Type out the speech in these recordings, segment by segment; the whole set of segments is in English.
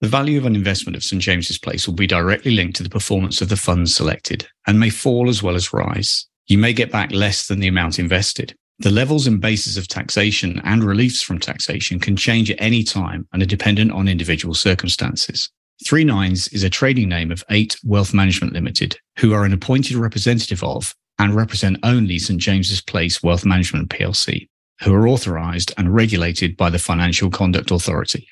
The value of an investment of St James's Place will be directly linked to the performance of the funds selected and may fall as well as rise. You may get back less than the amount invested. The levels and bases of taxation and reliefs from taxation can change at any time and are dependent on individual circumstances. Three Nines is a trading name of Eight Wealth Management Limited, who are an appointed representative of and represent only St James's Place Wealth Management PLC, who are authorised and regulated by the Financial Conduct Authority.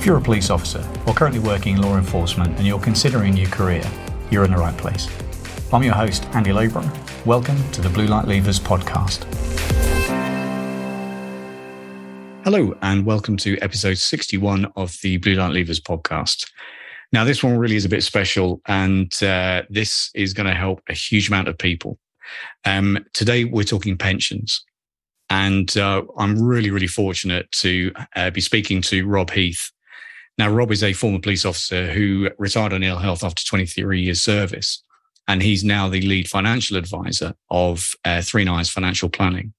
If you're a police officer or currently working in law enforcement and you're considering a new career, you're in the right place. I'm your host, Andy Lowborough. Welcome to the Blue Light Leavers podcast. Hello, and welcome to episode 61 of the Blue Light Leavers podcast. Now, this one really is a bit special, and uh, this is going to help a huge amount of people. Um, today, we're talking pensions. And uh, I'm really, really fortunate to uh, be speaking to Rob Heath. Now, Rob is a former police officer who retired on ill health after 23 years service. And he's now the lead financial advisor of uh, Three Nines Financial Planning.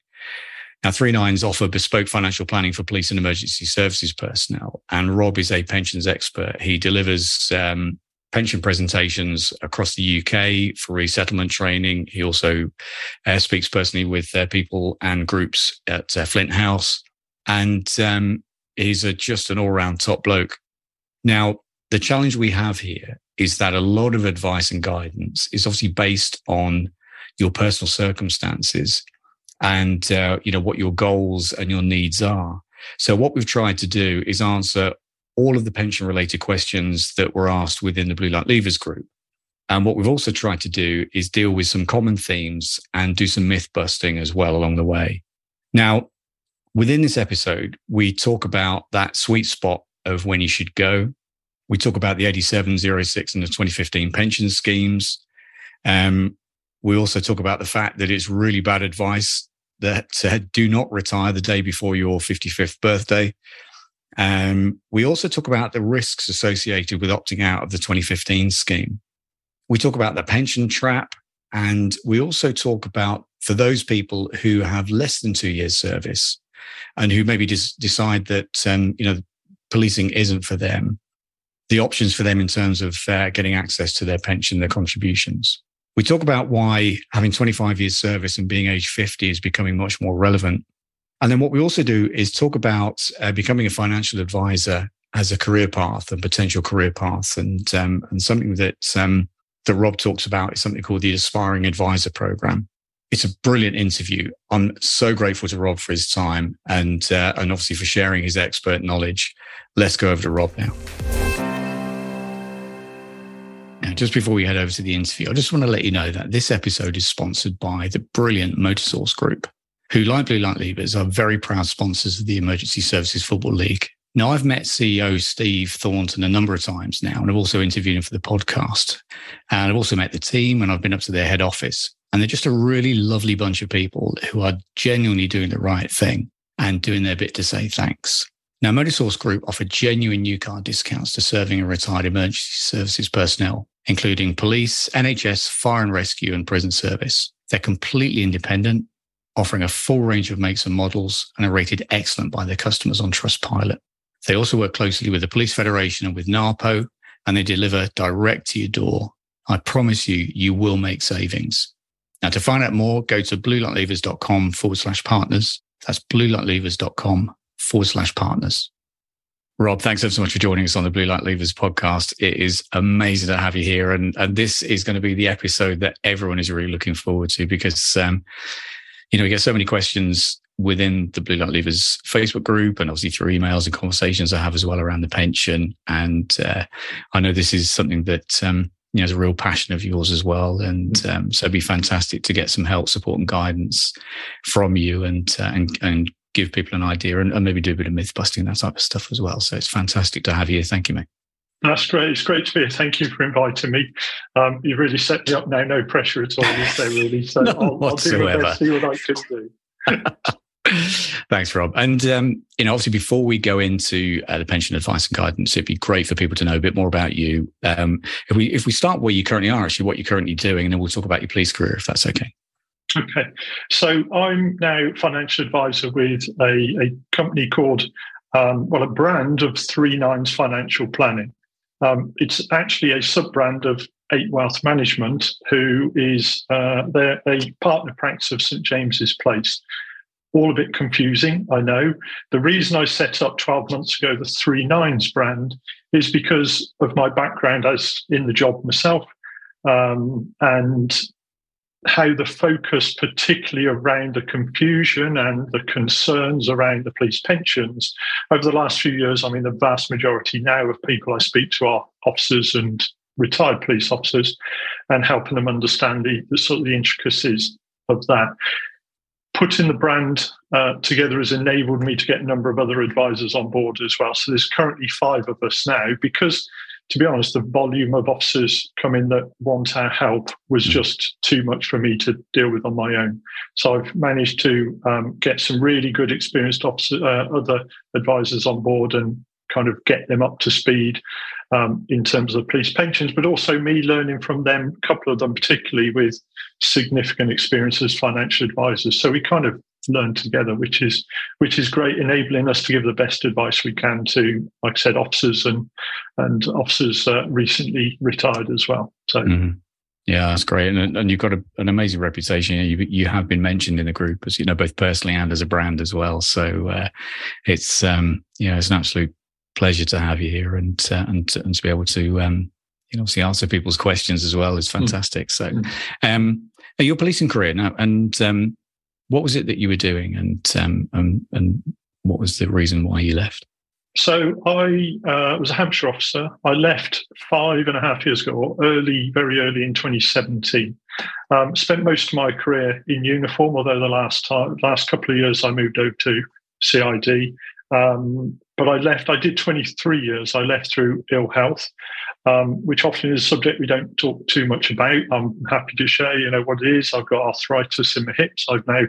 Now, Three Nines offer bespoke financial planning for police and emergency services personnel. And Rob is a pensions expert. He delivers um, pension presentations across the UK for resettlement training. He also uh, speaks personally with uh, people and groups at uh, Flint House. And um, he's a, just an all round top bloke. Now, the challenge we have here is that a lot of advice and guidance is obviously based on your personal circumstances and uh, you know what your goals and your needs are. So what we've tried to do is answer all of the pension related questions that were asked within the Blue Light Leavers group. And what we've also tried to do is deal with some common themes and do some myth busting as well along the way. Now, within this episode, we talk about that sweet spot of when you should go. We talk about the 8706 and the 2015 pension schemes. Um, we also talk about the fact that it's really bad advice that uh, do not retire the day before your 55th birthday. Um, we also talk about the risks associated with opting out of the 2015 scheme. We talk about the pension trap, and we also talk about for those people who have less than two years service and who maybe decide that um, you know policing isn't for them, the options for them in terms of uh, getting access to their pension, their contributions. We talk about why having 25 years service and being age 50 is becoming much more relevant. And then what we also do is talk about uh, becoming a financial advisor as a career path and potential career path. And, um, and something that, um, that Rob talks about is something called the Aspiring Advisor Program. It's a brilliant interview. I'm so grateful to Rob for his time and, uh, and obviously for sharing his expert knowledge. Let's go over to Rob now. Now, just before we head over to the interview, I just want to let you know that this episode is sponsored by the brilliant Motorsource Group, who, like Blue Light Leavers, are very proud sponsors of the Emergency Services Football League. Now, I've met CEO Steve Thornton a number of times now, and I've also interviewed him for the podcast. And I've also met the team, and I've been up to their head office. And they're just a really lovely bunch of people who are genuinely doing the right thing and doing their bit to say thanks. Now, Motorsource Group offer genuine new car discounts to serving and retired emergency services personnel including police, NHS, fire and rescue, and prison service. They're completely independent, offering a full range of makes and models, and are rated excellent by their customers on Trustpilot. They also work closely with the Police Federation and with NARPO, and they deliver direct to your door. I promise you, you will make savings. Now, to find out more, go to bluelightleavers.com forward slash partners. That's bluelightleavers.com forward slash partners. Rob, thanks ever so much for joining us on the Blue Light Leavers podcast. It is amazing to have you here. And, and this is going to be the episode that everyone is really looking forward to because, um, you know, we get so many questions within the Blue Light Leavers Facebook group and obviously through emails and conversations I have as well around the pension. And uh, I know this is something that, um, you know, is a real passion of yours as well. And um, so it'd be fantastic to get some help, support, and guidance from you and, uh, and, and give people an idea and, and, maybe do a bit of myth busting, that type of stuff as well. So it's fantastic to have you. Thank you, mate. That's great. It's great to be here. Thank you for inviting me. Um, you really set me up now. No pressure at all, is there really? So I'll, I'll, do my best, see what I can do. Thanks, Rob. And um, you know, obviously, before we go into uh, the pension advice and guidance, it'd be great for people to know a bit more about you. Um, if we if we start where you currently are, actually, what you're currently doing, and then we'll talk about your police career, if that's okay. Okay. So I'm now financial advisor with a, a company called um, well, a brand of Three Nines Financial Planning. Um, it's actually a sub brand of Eight Wealth Management, who is uh, they're a partner practice of St James's Place. All a bit confusing, I know. The reason I set up 12 months ago the Three Nines brand is because of my background as in the job myself um, and how the focus, particularly around the confusion and the concerns around the police pensions, over the last few years, I mean, the vast majority now of people I speak to are officers and retired police officers, and helping them understand the, the sort of the intricacies of that. Putting the brand uh, together has enabled me to get a number of other advisors on board as well. So there's currently five of us now because to be honest, the volume of officers coming that want our help was hmm. just too much for me to deal with on my own. So I've managed to um, get some really good experienced officer, uh, other advisors on board and kind of get them up to speed um, in terms of police pensions, but also me learning from them, a couple of them particularly with significant experience as financial advisors. So we kind of learn together, which is which is great, enabling us to give the best advice we can to, like I said, officers and and officers uh, recently retired as well. So. Mm-hmm. Yeah, that's great, and, and you've got a, an amazing reputation. You you have been mentioned in the group as you know both personally and as a brand as well. So uh, it's um, yeah, it's an absolute pleasure to have you here and uh, and and to be able to um, you know obviously answer people's questions as well is mm. fantastic. Mm. So, um, your policing career now, and um, what was it that you were doing, and um, and, and what was the reason why you left? So I uh, was a Hampshire officer. I left five and a half years ago, early, very early in 2017. Um, spent most of my career in uniform, although the last time, last couple of years I moved over to CID. Um, but I left. I did 23 years. I left through ill health, um, which often is a subject we don't talk too much about. I'm happy to share, you know, what it is. I've got arthritis in my hips. I've now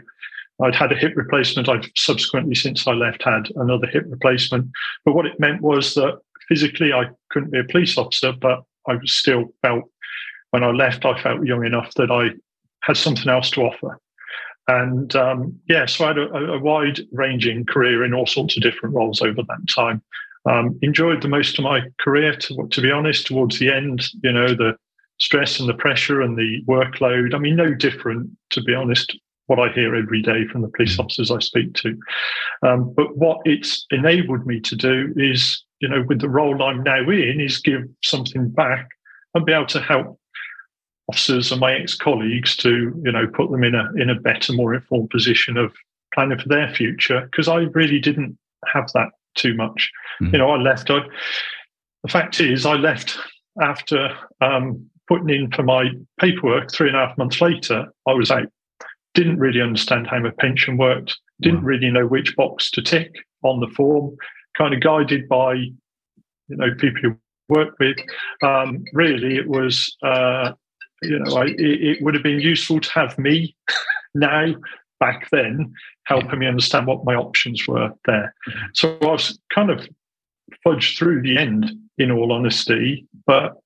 I'd had a hip replacement. I've subsequently, since I left, had another hip replacement. But what it meant was that physically I couldn't be a police officer, but I still felt when I left, I felt young enough that I had something else to offer. And um, yeah, so I had a, a wide ranging career in all sorts of different roles over that time. Um, enjoyed the most of my career, to, to be honest, towards the end, you know, the stress and the pressure and the workload. I mean, no different, to be honest, what I hear every day from the police mm. officers I speak to. Um, but what it's enabled me to do is, you know, with the role I'm now in, is give something back and be able to help officers and my ex-colleagues to, you know, put them in a in a better, more informed position of planning for their future. Because I really didn't have that too much. Mm. You know, I left. I, the fact is, I left after um, putting in for my paperwork three and a half months later. I was out didn't really understand how my pension worked, didn't wow. really know which box to tick on the form, kind of guided by, you know, people who work with. Um, really, it was, uh, you know, I, it, would have been useful to have me now, back then, helping me understand what my options were there. Mm-hmm. So I was kind of fudged through the end, in all honesty, but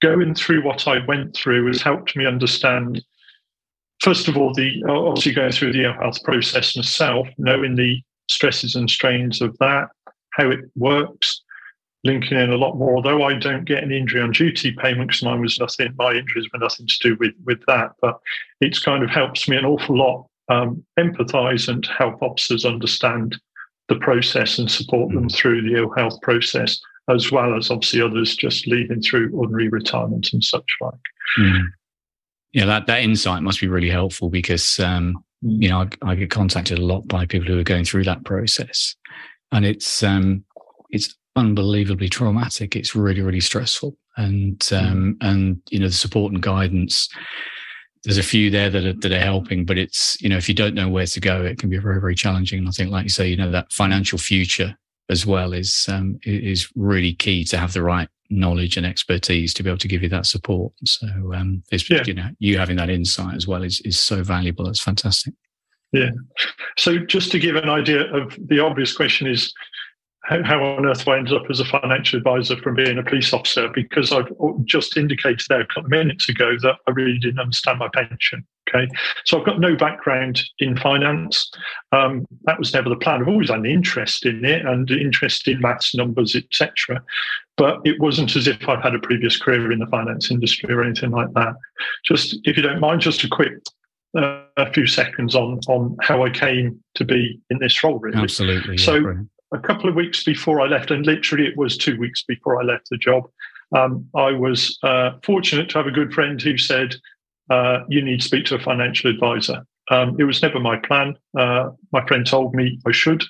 going through what I went through has helped me understand first of all, the obviously going through the health process myself, knowing the stresses and strains of that, how it works, linking in a lot more. Although I don't get an injury on duty payment because mine was nothing, my injuries were nothing to do with with that. But it's kind of helps me an awful lot um, empathise and help officers understand the process and support them mm. through the ill health process, as well as obviously others just leaving through ordinary retirement and such like. Mm yeah, that, that insight must be really helpful because, um, you know, I, I, get contacted a lot by people who are going through that process and it's, um, it's unbelievably traumatic. It's really, really stressful. And, um, mm. and, you know, the support and guidance, there's a few there that are, that are helping, but it's, you know, if you don't know where to go, it can be very, very challenging. And I think, like you say, you know, that financial future as well is, um, is really key to have the right knowledge and expertise to be able to give you that support. So, um, it's, yeah. you know, you having that insight as well is, is so valuable. That's fantastic. Yeah. So, just to give an idea of the obvious question is how, how on earth I ended up as a financial advisor from being a police officer? Because I've just indicated there a couple of minutes ago that I really didn't understand my pension Okay, so I've got no background in finance. Um, that was never the plan. I've always had an interest in it and interest in maths, numbers, etc. But it wasn't as if I'd had a previous career in the finance industry or anything like that. Just, if you don't mind, just a quick uh, a few seconds on on how I came to be in this role. Really, absolutely. So, yeah, a couple of weeks before I left, and literally it was two weeks before I left the job, um, I was uh, fortunate to have a good friend who said, uh, you need to speak to a financial advisor. Um, it was never my plan. Uh, my friend told me I should.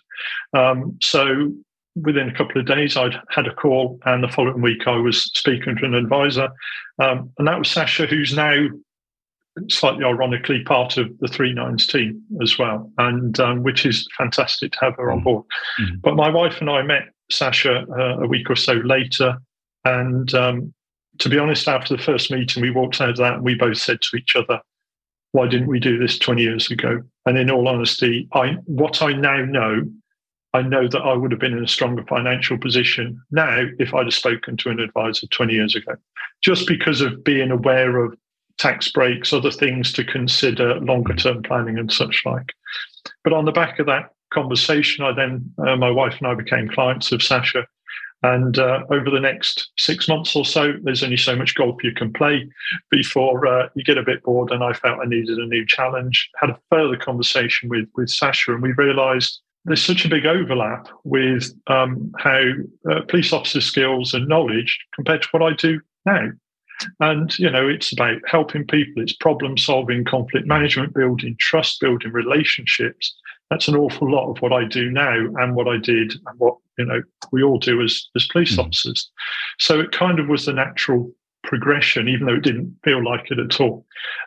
Um, so within a couple of days, I'd had a call, and the following week, I was speaking to an advisor. Um, and that was Sasha, who's now slightly ironically part of the Three Nines team as well, and um, which is fantastic to have her on mm. board. Mm-hmm. But my wife and I met Sasha uh, a week or so later, and um, to be honest, after the first meeting, we walked out of that and we both said to each other, why didn't we do this 20 years ago? And in all honesty, I what I now know, I know that I would have been in a stronger financial position now if I'd have spoken to an advisor 20 years ago, just because of being aware of tax breaks, other things to consider, longer term planning and such like. But on the back of that conversation, I then, uh, my wife and I became clients of Sasha and uh, over the next six months or so, there's only so much golf you can play before uh, you get a bit bored. And I felt I needed a new challenge. Had a further conversation with with Sasha, and we realised there's such a big overlap with um, how uh, police officer skills and knowledge compared to what I do now. And you know, it's about helping people. It's problem solving, conflict management, building trust, building relationships that's an awful lot of what I do now and what I did and what you know we all do as as police mm. officers. So it kind of was the natural progression, even though it didn't feel like it at all.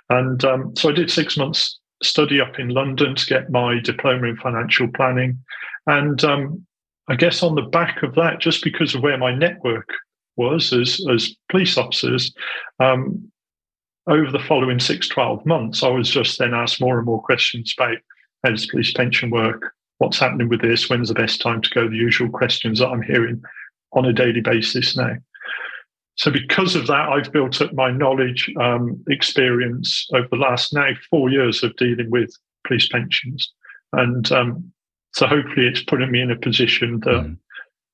And um, so I did six months study up in London to get my diploma in financial planning, and um, I guess on the back of that, just because of where my network was as as police officers. Um, over the following six, 12 months, I was just then asked more and more questions about how does police pension work? What's happening with this? When's the best time to go? The usual questions that I'm hearing on a daily basis now. So, because of that, I've built up my knowledge, um, experience over the last now four years of dealing with police pensions. And um, so, hopefully, it's putting me in a position that mm.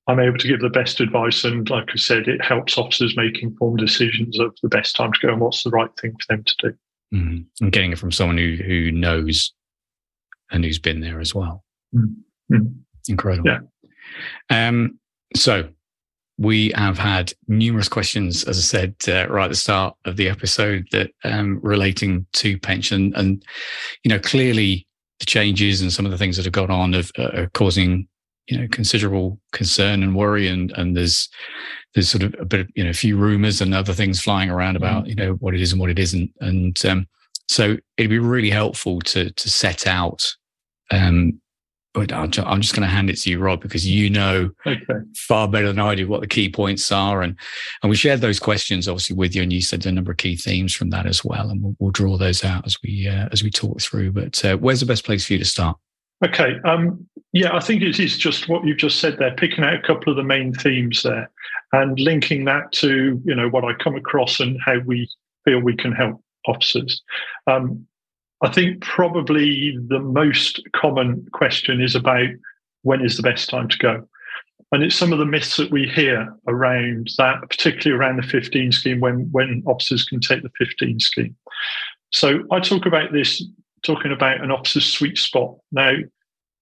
I'm able to give the best advice. And, like I said, it helps officers make informed decisions of the best time to go and what's the right thing for them to do. Mm. And getting it from someone who, who knows and who's been there as well. Mm-hmm. Incredible. Yeah. Um, so we have had numerous questions, as I said uh, right at the start of the episode, that um, relating to pension, and you know clearly the changes and some of the things that have gone on have, uh, are causing you know considerable concern and worry, and and there's there's sort of a bit of, you know a few rumors and other things flying around about mm-hmm. you know what it is and what it isn't, and um, so it'd be really helpful to to set out. Um, but I'm just going to hand it to you, Rob, because you know okay. far better than I do what the key points are, and and we shared those questions obviously with you, and you said a number of key themes from that as well, and we'll, we'll draw those out as we uh, as we talk through. But uh, where's the best place for you to start? Okay, um, yeah, I think it is just what you've just said there, picking out a couple of the main themes there, and linking that to you know what I come across and how we feel we can help officers. Um, I think probably the most common question is about when is the best time to go. And it's some of the myths that we hear around that, particularly around the 15 scheme, when, when officers can take the 15 scheme. So I talk about this, talking about an officer's sweet spot. Now,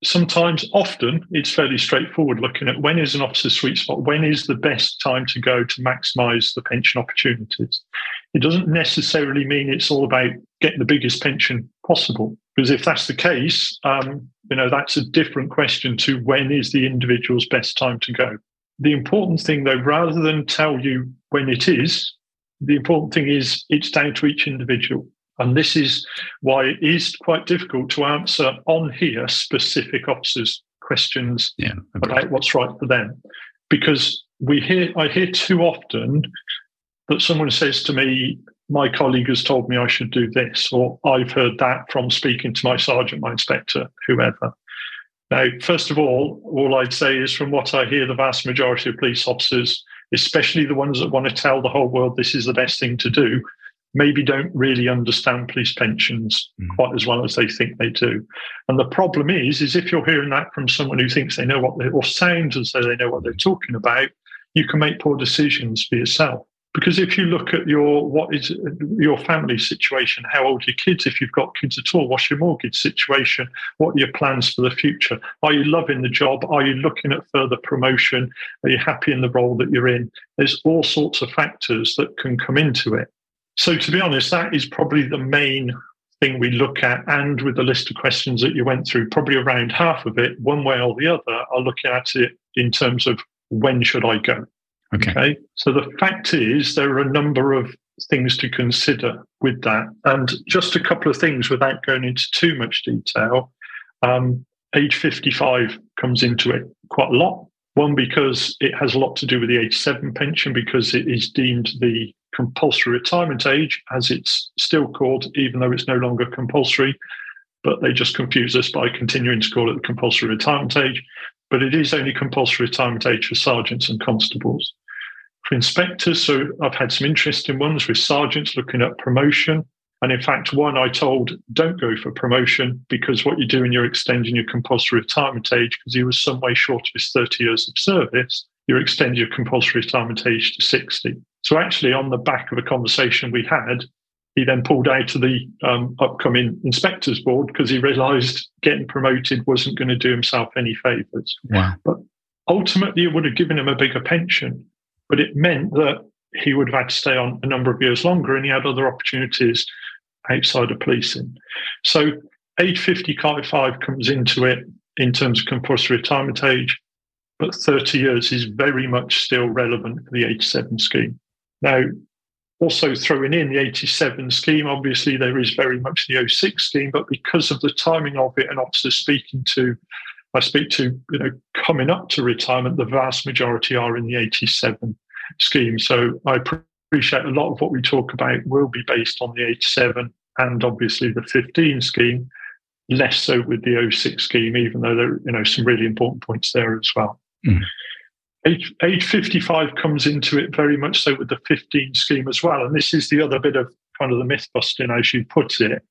sometimes, often, it's fairly straightforward looking at when is an officer's sweet spot, when is the best time to go to maximize the pension opportunities. It doesn't necessarily mean it's all about getting the biggest pension possible, because if that's the case, um, you know that's a different question to when is the individual's best time to go. The important thing, though, rather than tell you when it is, the important thing is it's down to each individual. And this is why it is quite difficult to answer on here specific officers' questions yeah, about what's right for them. Because we hear I hear too often that someone says to me, my colleague has told me I should do this, or I've heard that from speaking to my sergeant, my inspector, whoever. Now, first of all, all I'd say is from what I hear, the vast majority of police officers, especially the ones that want to tell the whole world this is the best thing to do, maybe don't really understand police pensions mm. quite as well as they think they do. And the problem is, is if you're hearing that from someone who thinks they know what they or sounds as though they know what they're talking about, you can make poor decisions for yourself. Because if you look at your what is your family situation, how old are your kids, if you've got kids at all, what's your mortgage situation, what are your plans for the future? Are you loving the job? Are you looking at further promotion? Are you happy in the role that you're in? There's all sorts of factors that can come into it. So to be honest, that is probably the main thing we look at. And with the list of questions that you went through, probably around half of it, one way or the other, are looking at it in terms of when should I go? Okay. okay. So the fact is, there are a number of things to consider with that. And just a couple of things without going into too much detail. Um, age 55 comes into it quite a lot. One, because it has a lot to do with the 87 pension, because it is deemed the compulsory retirement age, as it's still called, even though it's no longer compulsory. But they just confuse us by continuing to call it the compulsory retirement age. But it is only compulsory retirement age for sergeants and constables for inspectors. So I've had some interesting ones with sergeants looking at promotion. And in fact, one I told, don't go for promotion because what you're doing, you're extending your compulsory retirement age because he was some way short of his 30 years of service. You're extending your compulsory retirement age to 60. So actually, on the back of a conversation we had, he then pulled out of the um, upcoming inspectors board because he realised getting promoted wasn't going to do himself any favours. Wow. But ultimately, it would have given him a bigger pension but it meant that he would have had to stay on a number of years longer and he had other opportunities outside of policing. So age 55 comes into it in terms of compulsory retirement age, but 30 years is very much still relevant for the 87 scheme. Now, also throwing in the 87 scheme, obviously there is very much the 06 scheme, but because of the timing of it and officers speaking to I speak to, you know, coming up to retirement, the vast majority are in the 87 scheme. So I appreciate a lot of what we talk about will be based on the 87 and obviously the 15 scheme, less so with the 06 scheme, even though there are, you know, some really important points there as well. Mm. Age, 55 comes into it very much so with the 15 scheme as well. And this is the other bit of kind of the myth busting, as you put it,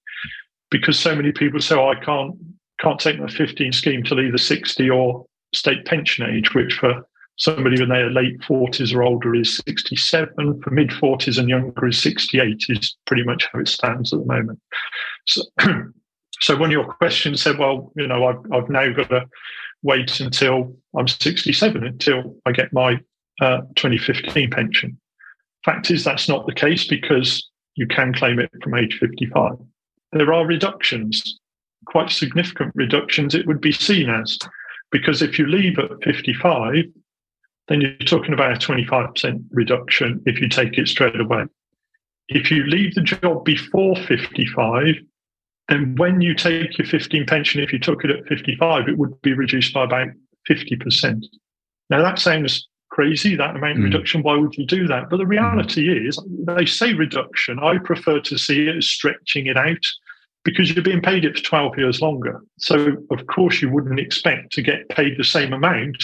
because so many people say, oh, I can't can't take my 15 scheme till either 60 or state pension age, which for somebody when they're late 40s or older is 67, for mid 40s and younger is 68, is pretty much how it stands at the moment. So, so when your question said, well, you know, I've, I've now got to wait until I'm 67 until I get my uh, 2015 pension. Fact is, that's not the case because you can claim it from age 55. There are reductions quite significant reductions it would be seen as. Because if you leave at 55, then you're talking about a 25% reduction if you take it straight away. If you leave the job before 55, then when you take your 15 pension, if you took it at 55, it would be reduced by about 50%. Now, that sounds crazy, that amount of mm. reduction. Why would you do that? But the reality mm. is, they say reduction. I prefer to see it as stretching it out because you're being paid it for 12 years longer. So, of course, you wouldn't expect to get paid the same amount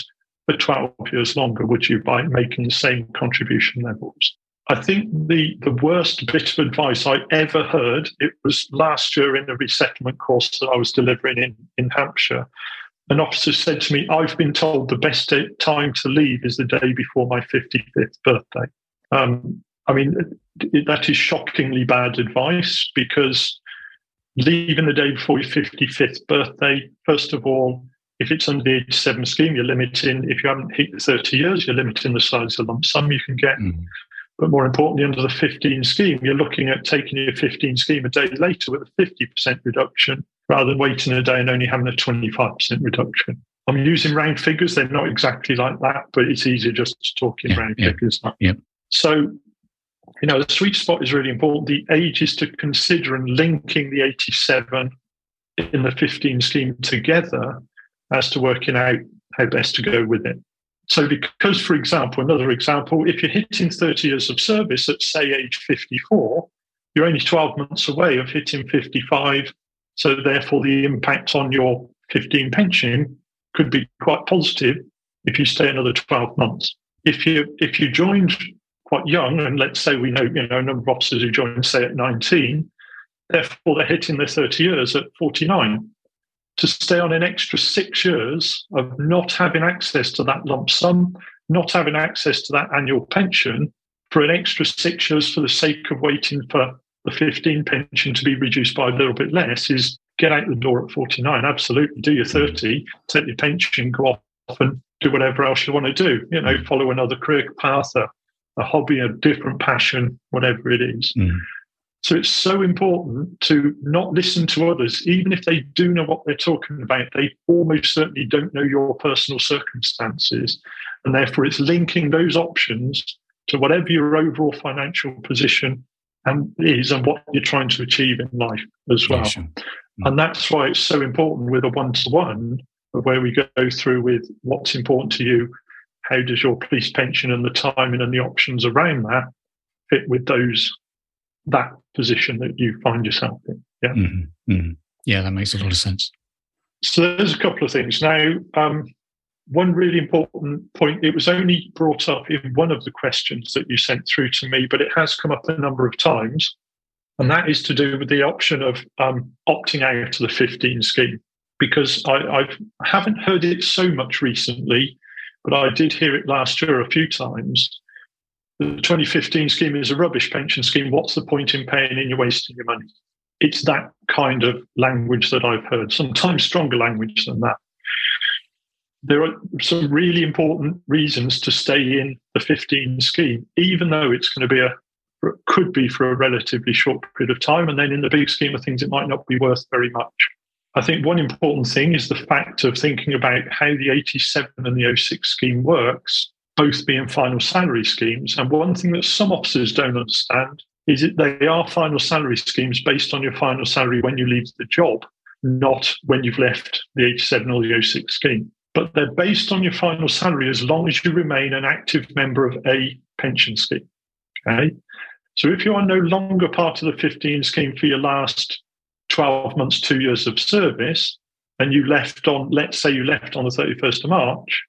for 12 years longer, would you, by making the same contribution levels? I think the, the worst bit of advice I ever heard, it was last year in a resettlement course that I was delivering in, in Hampshire. An officer said to me, I've been told the best time to leave is the day before my 55th birthday. Um, I mean, that is shockingly bad advice because leaving the day before your 55th birthday, first of all, if it's under the 87 scheme, you're limiting, if you haven't hit 30 years, you're limiting the size of lump sum you can get. Mm. But more importantly, under the 15 scheme, you're looking at taking your 15 scheme a day later with a 50% reduction rather than waiting a day and only having a 25% reduction. I'm using round figures. They're not exactly like that, but it's easier just to talk in yeah, round yeah, figures. Yeah. So you know, the sweet spot is really important. The age is to consider and linking the 87 in the 15 scheme together as to working out how best to go with it. So, because, for example, another example, if you're hitting 30 years of service at, say, age 54, you're only 12 months away of hitting 55. So, therefore, the impact on your 15 pension could be quite positive if you stay another 12 months. If you if you joined quite young, and let's say we know you know a number of officers who joined say at 19, therefore they're hitting their 30 years at 49. To stay on an extra six years of not having access to that lump sum, not having access to that annual pension for an extra six years for the sake of waiting for the 15 pension to be reduced by a little bit less is get out the door at 49. Absolutely. Do your 30, take your pension, go off and do whatever else you want to do. You know, follow another career path, a, a hobby, a different passion, whatever it is. Mm. So it's so important to not listen to others, even if they do know what they're talking about. They almost certainly don't know your personal circumstances. And therefore, it's linking those options to whatever your overall financial position and is and what you're trying to achieve in life as well. Mm. And that's why it's so important with a one to one where we go through with what's important to you, how does your police pension and the timing and the options around that fit with those that position that you find yourself in. Yeah. Mm-hmm. Mm-hmm. Yeah, that makes a lot of sense. So there's a couple of things. Now, um, one really important point, it was only brought up in one of the questions that you sent through to me, but it has come up a number of times. And that is to do with the option of um, opting out of the 15 scheme. Because I, I've, I haven't heard it so much recently, but I did hear it last year a few times. The 2015 scheme is a rubbish pension scheme. What's the point in paying and you're wasting your money? It's that kind of language that I've heard, sometimes stronger language than that there are some really important reasons to stay in the 15 scheme, even though it's going to be a could be for a relatively short period of time. And then in the big scheme of things, it might not be worth very much. I think one important thing is the fact of thinking about how the 87 and the 06 scheme works, both being final salary schemes. And one thing that some officers don't understand is that they are final salary schemes based on your final salary when you leave the job, not when you've left the 87 or the 06 scheme but they're based on your final salary as long as you remain an active member of a pension scheme. Okay. So if you are no longer part of the 15 scheme for your last 12 months, two years of service, and you left on, let's say you left on the 31st of March,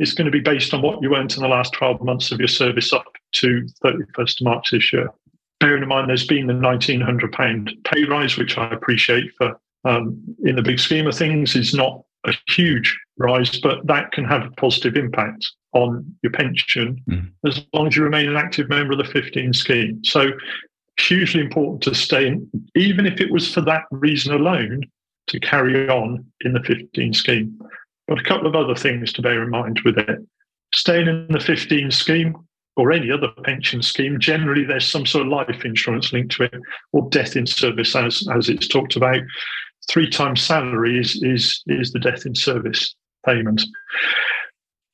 it's going to be based on what you earned in the last 12 months of your service up to 31st of March this year. Bearing in mind there's been the £1,900 pay rise, which I appreciate for um, in the big scheme of things is not a huge rise, but that can have a positive impact on your pension mm. as long as you remain an active member of the 15 scheme. So, hugely important to stay in, even if it was for that reason alone, to carry on in the 15 scheme. But a couple of other things to bear in mind with it. Staying in the 15 scheme or any other pension scheme, generally there's some sort of life insurance linked to it or death in service, as, as it's talked about three times salary is is is the death in service payment.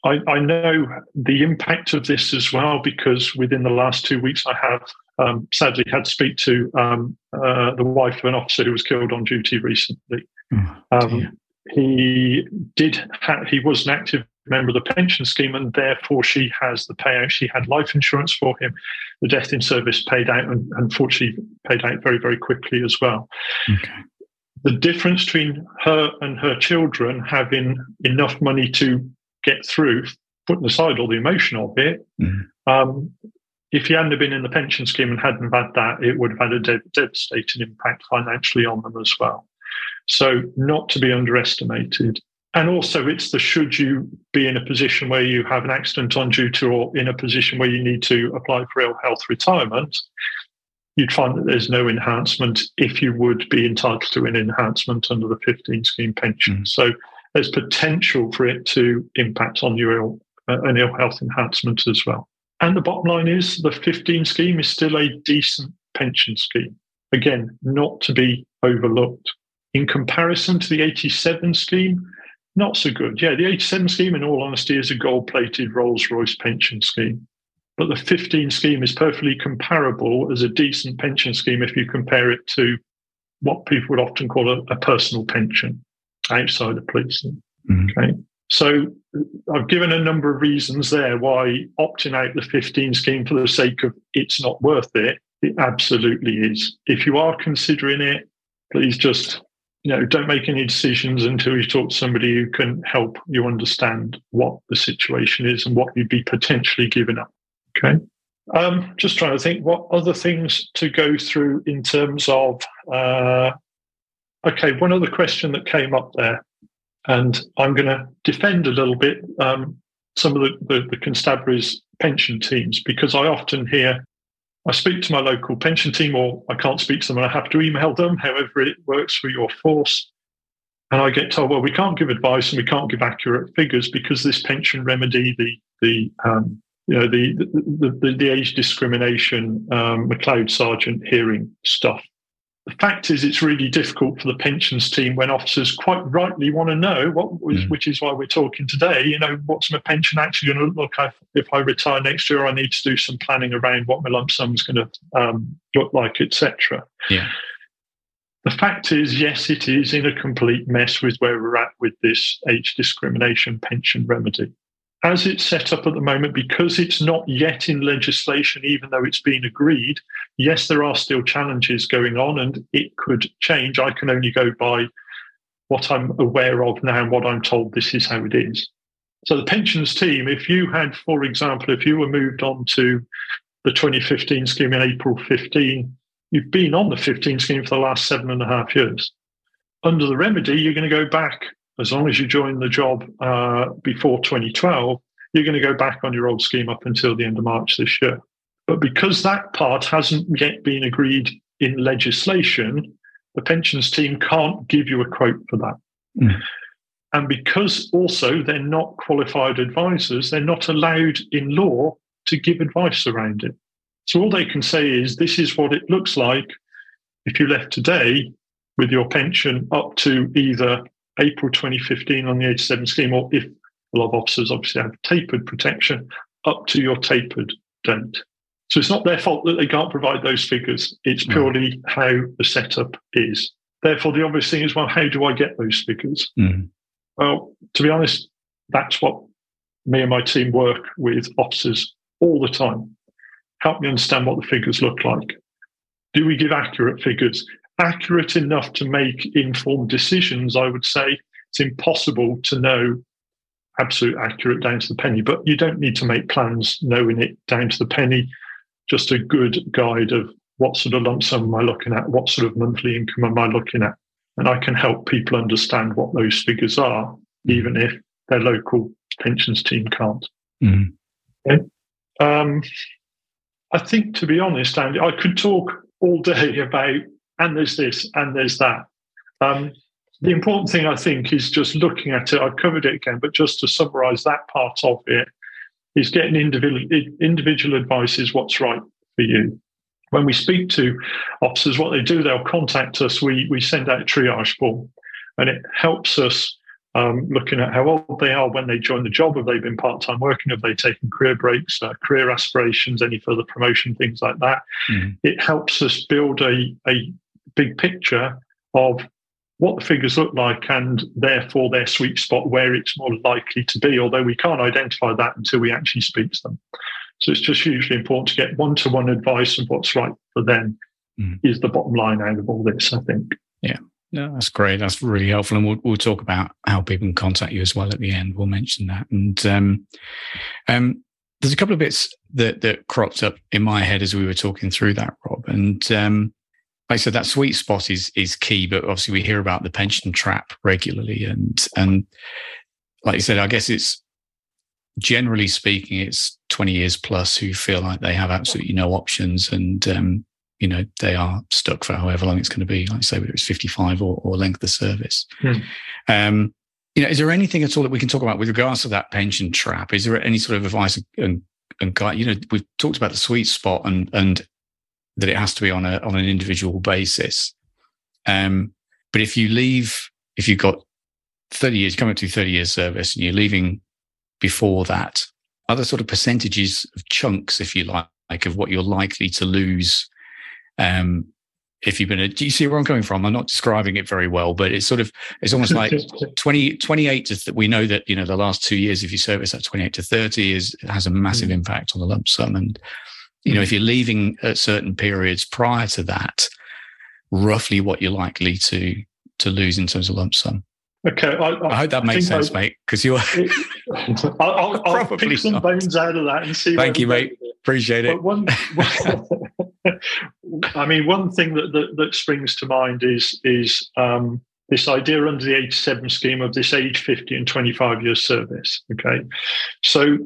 I, I, know the impact of this as well because within the last two weeks, I have um, sadly had to speak to um, uh, the wife of an officer who was killed on duty recently. Oh, um, he did ha- he was an active member of the pension scheme, and therefore she has the payout. She had life insurance for him. The death in service paid out, and unfortunately paid out very very quickly as well. Okay the difference between her and her children having enough money to get through, putting aside all the emotion of it, mm. um, if he hadn't been in the pension scheme and hadn't had that, it would have had a de- devastating impact financially on them as well. So, not to be underestimated. And also, it's the should you be in a position where you have an accident on duty or in a position where you need to apply for ill health retirement, you'd find that there's no enhancement if you would be entitled to an enhancement under the 15 scheme pension. Mm. So there's potential for it to impact on your Ill, uh, an ill health enhancement as well. And the bottom line is the 15 scheme is still a decent pension scheme. Again, not to be overlooked. In comparison to the 87 scheme, not so good. Yeah, the 87 scheme, in all honesty, is a gold plated Rolls Royce pension scheme. But the 15 scheme is perfectly comparable as a decent pension scheme if you compare it to what people would often call a, a personal pension outside of policing. Mm-hmm. Okay. So I've given a number of reasons there why opting out the 15 scheme for the sake of it's not worth it. It absolutely is. If you are considering it, please just you know don't make any decisions until you talk to somebody who can help you understand what the situation is and what you'd be potentially giving up. Okay. Um, just trying to think what other things to go through in terms of. Uh, okay, one other question that came up there, and I'm going to defend a little bit um, some of the, the, the constabulary's pension teams because I often hear I speak to my local pension team, or I can't speak to them and I have to email them, however it works for your force. And I get told, well, we can't give advice and we can't give accurate figures because this pension remedy, the the um, you know the the, the, the age discrimination, um, Sargeant hearing stuff. The fact is, it's really difficult for the pensions team when officers quite rightly want to know what, was, mm. which is why we're talking today. You know, what's my pension actually going to look like if I retire next year? I need to do some planning around what my lump sum is going to um, look like, etc. Yeah. The fact is, yes, it is in a complete mess with where we're at with this age discrimination pension remedy. As it's set up at the moment, because it's not yet in legislation, even though it's been agreed, yes, there are still challenges going on and it could change. I can only go by what I'm aware of now and what I'm told this is how it is. So the pensions team, if you had, for example, if you were moved on to the 2015 scheme in April 15, You've been on the 15 scheme for the last seven and a half years. Under the remedy, you're going to go back as long as you join the job uh, before 2012. You're going to go back on your old scheme up until the end of March this year. But because that part hasn't yet been agreed in legislation, the pensions team can't give you a quote for that. Mm. And because also they're not qualified advisors, they're not allowed in law to give advice around it. So all they can say is this is what it looks like if you left today with your pension up to either April 2015 on the 87 scheme, or if a lot of officers obviously have tapered protection, up to your tapered date. So it's not their fault that they can't provide those figures. It's purely how the setup is. Therefore, the obvious thing is, well, how do I get those figures? Mm. Well, to be honest, that's what me and my team work with officers all the time help me understand what the figures look like. Do we give accurate figures? Accurate enough to make informed decisions, I would say. It's impossible to know absolute accurate down to the penny, but you don't need to make plans knowing it down to the penny. Just a good guide of what sort of lump sum am I looking at? What sort of monthly income am I looking at? And I can help people understand what those figures are, even if their local pensions team can't. Mm. Okay? Um, I think, to be honest, Andy, I could talk all day about, and there's this, and there's that. Um, the important thing, I think, is just looking at it. I've covered it again, but just to summarize that part of it, is getting individual, individual advice is what's right for you. When we speak to officers, what they do, they'll contact us. We, we send out a triage form, and it helps us um, looking at how old they are when they join the job. Have they been part time working? Have they taken career breaks, uh, career aspirations, any further promotion, things like that? Mm-hmm. It helps us build a, a big picture of what the figures look like and therefore their sweet spot where it's more likely to be, although we can't identify that until we actually speak to them. So it's just hugely important to get one to one advice of what's right for them, mm. is the bottom line out of all this, I think. Yeah. No, that's great. That's really helpful, and we'll we'll talk about how people can contact you as well at the end. We'll mention that, and um, um, there's a couple of bits that that cropped up in my head as we were talking through that, Rob. And um, like I said, that sweet spot is is key. But obviously, we hear about the pension trap regularly, and and like you said, I guess it's generally speaking, it's 20 years plus who feel like they have absolutely no options, and um, you know they are stuck for however long it's going to be like say whether it's 55 or, or length of service hmm. um, you know is there anything at all that we can talk about with regards to that pension trap is there any sort of advice and, and guide you know we've talked about the sweet spot and and that it has to be on a on an individual basis um, but if you leave if you've got 30 years coming up to 30 years service and you're leaving before that other sort of percentages of chunks if you like like of what you're likely to lose um, if you've been a, do you see where I'm coming from? I'm not describing it very well, but it's sort of, it's almost like 20, 28 to, we know that, you know, the last two years, if you service at 28 to 30 is, has a massive mm. impact on the lump sum. And, you know, if you're leaving at certain periods prior to that, roughly what you're likely to, to lose in terms of lump sum. Okay, I, I, I hope that I makes sense, I, mate. Because you're, I'll, I'll, I'll pick some not. bones out of that and see. Thank you, mate. Appreciate it. One, I mean, one thing that, that, that springs to mind is is um, this idea under the 87 scheme of this age 50 and 25 years service. Okay, so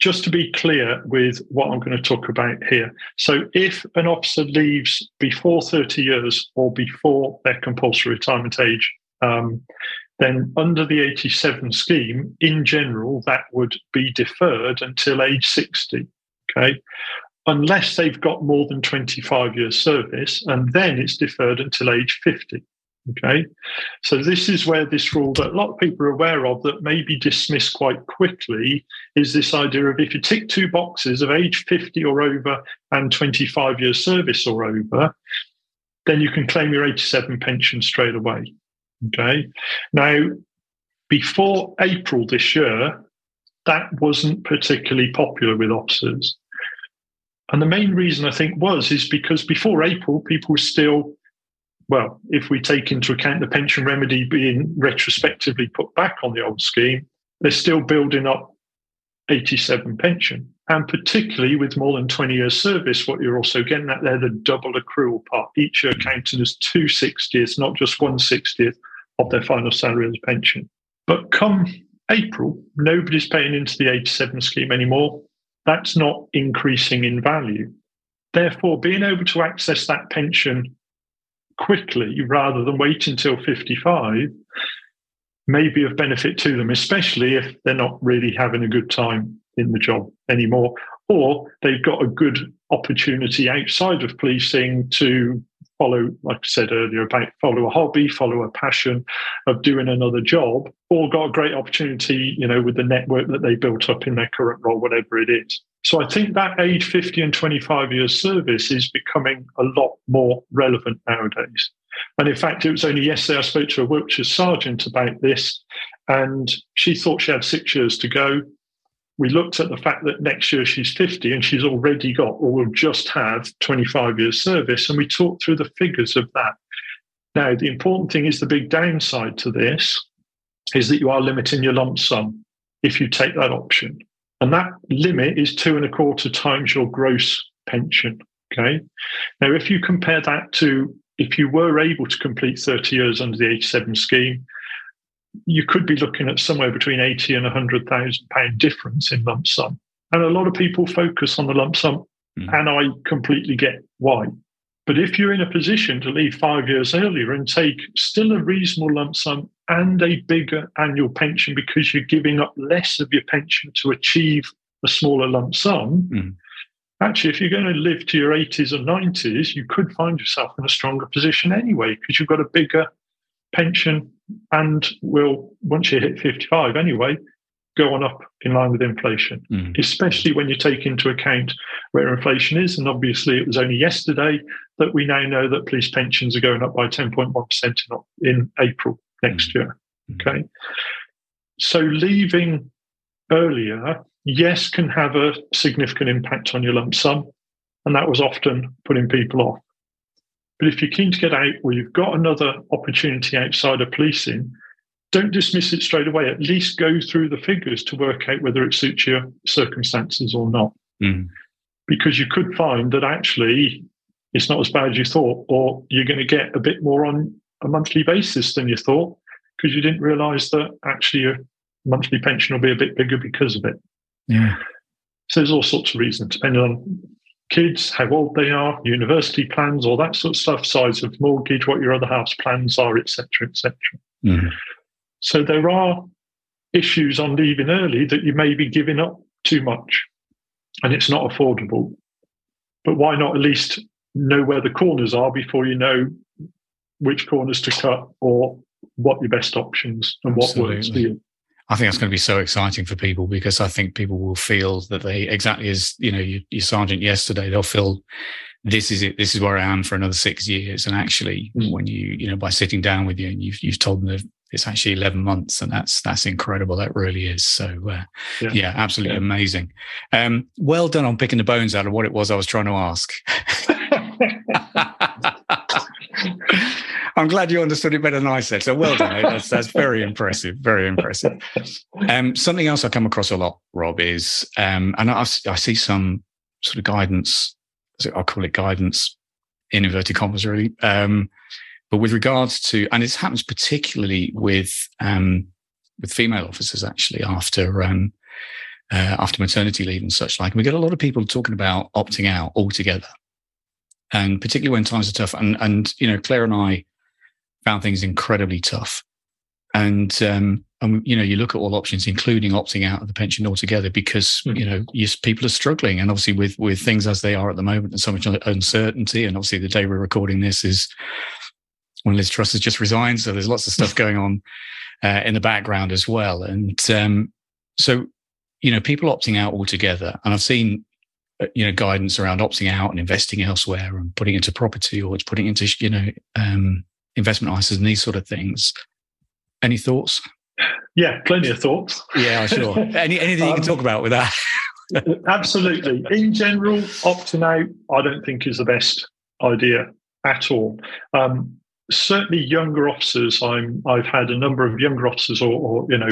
just to be clear with what I'm going to talk about here. So, if an officer leaves before 30 years or before their compulsory retirement age, um, then under the 87 scheme, in general, that would be deferred until age 60. Okay. Unless they've got more than 25 years service, and then it's deferred until age 50. Okay. So this is where this rule that a lot of people are aware of that may be dismissed quite quickly is this idea of if you tick two boxes of age 50 or over and 25 years service or over, then you can claim your 87 pension straight away. Okay. Now, before April this year, that wasn't particularly popular with officers. And the main reason I think was is because before April, people were still, well, if we take into account the pension remedy being retrospectively put back on the old scheme, they're still building up 87 pension. And particularly with more than 20 years service, what you're also getting at there, the double accrual part. Each year counting as two 60th, not just one 60th of their final salary as pension. But come April, nobody's paying into the 87 scheme anymore that's not increasing in value. Therefore, being able to access that pension quickly rather than wait until 55 may be of benefit to them, especially if they're not really having a good time in the job anymore, or they've got a good opportunity outside of policing to follow, like I said earlier, about follow a hobby, follow a passion of doing another job, or got a great opportunity, you know, with the network that they built up in their current role, whatever it is. So I think that age 50 and 25 years service is becoming a lot more relevant nowadays. And in fact, it was only yesterday I spoke to a Wiltshire sergeant about this, and she thought she had six years to go we looked at the fact that next year she's 50 and she's already got or will just have 25 years service. And we talked through the figures of that. Now, the important thing is the big downside to this is that you are limiting your lump sum if you take that option. And that limit is two and a quarter times your gross pension. Okay. Now, if you compare that to if you were able to complete 30 years under the 87 scheme, you could be looking at somewhere between 80 and 100,000 pound difference in lump sum. And a lot of people focus on the lump sum, mm. and I completely get why. But if you're in a position to leave five years earlier and take still a reasonable lump sum and a bigger annual pension because you're giving up less of your pension to achieve a smaller lump sum, mm. actually, if you're going to live to your 80s or 90s, you could find yourself in a stronger position anyway because you've got a bigger pension and will, once you hit 55 anyway, go on up in line with inflation, mm. especially when you take into account where inflation is. And obviously, it was only yesterday that we now know that police pensions are going up by 10.1% in, in April next mm. year. Okay. So leaving earlier, yes, can have a significant impact on your lump sum. And that was often putting people off. But if you're keen to get out or you've got another opportunity outside of policing, don't dismiss it straight away. At least go through the figures to work out whether it suits your circumstances or not. Mm. Because you could find that actually it's not as bad as you thought, or you're going to get a bit more on a monthly basis than you thought because you didn't realize that actually your monthly pension will be a bit bigger because of it. Yeah. So there's all sorts of reasons, depending on kids, how old they are, university plans, all that sort of stuff, size of mortgage, what your other house plans are, etc., etc. Mm-hmm. So there are issues on leaving early that you may be giving up too much, and it's not affordable. But why not at least know where the corners are before you know which corners to cut or what your best options and Absolutely. what works for you? I think that's going to be so exciting for people because I think people will feel that they exactly as you know your, your sergeant yesterday they'll feel this is it this is where I am for another six years and actually mm. when you you know by sitting down with you and you've you've told them that it's actually 11 months and that's that's incredible that really is so uh, yeah. yeah. absolutely yeah. amazing um, well done on picking the bones out of what it was I was trying to ask I'm glad you understood it better than I said. So well done. that's, that's very impressive. Very impressive. Um, something else I come across a lot, Rob, is, um, and I, I see some sort of guidance. I'll call it guidance in inverted commas, really. Um, but with regards to, and this happens particularly with um, with female officers actually after um, uh, after maternity leave and such like. And we get a lot of people talking about opting out altogether, and particularly when times are tough. And and you know, Claire and I found things incredibly tough, and um, and you know, you look at all options, including opting out of the pension altogether, because mm. you know, you, people are struggling, and obviously with with things as they are at the moment, and so much uncertainty, and obviously the day we're recording this is when Liz Truss has just resigned, so there's lots of stuff going on uh, in the background as well, and um, so you know, people opting out altogether, and I've seen uh, you know guidance around opting out and investing elsewhere and putting into property or it's putting into you know um, investment ISAs and these sort of things. Any thoughts? Yeah, plenty of thoughts. Yeah, sure. Any, anything you can talk um, about with that? absolutely. In general, opting out, I don't think is the best idea at all. Um, certainly, younger officers. I'm. I've had a number of younger officers, or, or you know,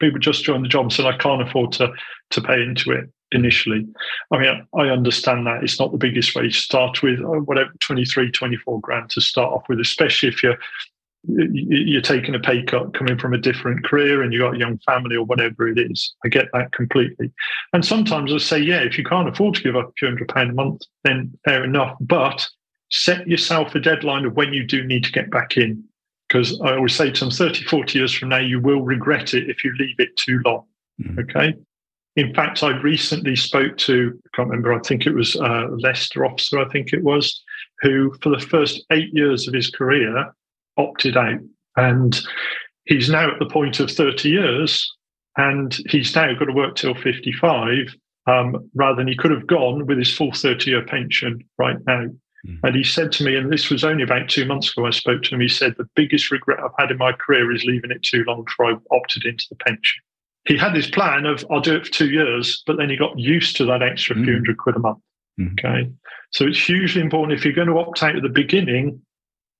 people just join the job and said, "I can't afford to to pay into it." Initially. I mean, I understand that it's not the biggest way to start with, uh, whatever, 23, 24 grand to start off with, especially if you're you're taking a pay cut coming from a different career and you've got a young family or whatever it is. I get that completely. And sometimes I say, yeah, if you can't afford to give up a few hundred pounds a month, then fair enough. But set yourself a deadline of when you do need to get back in. Because I always say to them, 30, 40 years from now, you will regret it if you leave it too long. Mm. Okay. In fact, I recently spoke to, I can't remember, I think it was a Leicester officer, I think it was, who for the first eight years of his career opted out. And he's now at the point of 30 years and he's now got to work till 55 um, rather than he could have gone with his full 30 year pension right now. Mm. And he said to me, and this was only about two months ago, I spoke to him, he said, the biggest regret I've had in my career is leaving it too long before I opted into the pension. He had this plan of, I'll do it for two years, but then he got used to that extra mm. few hundred quid a month. Mm. Okay. So it's hugely important if you're going to opt out at the beginning,